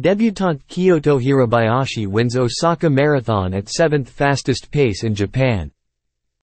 Debutant Kyoto Hirabayashi wins Osaka Marathon at 7th fastest pace in Japan.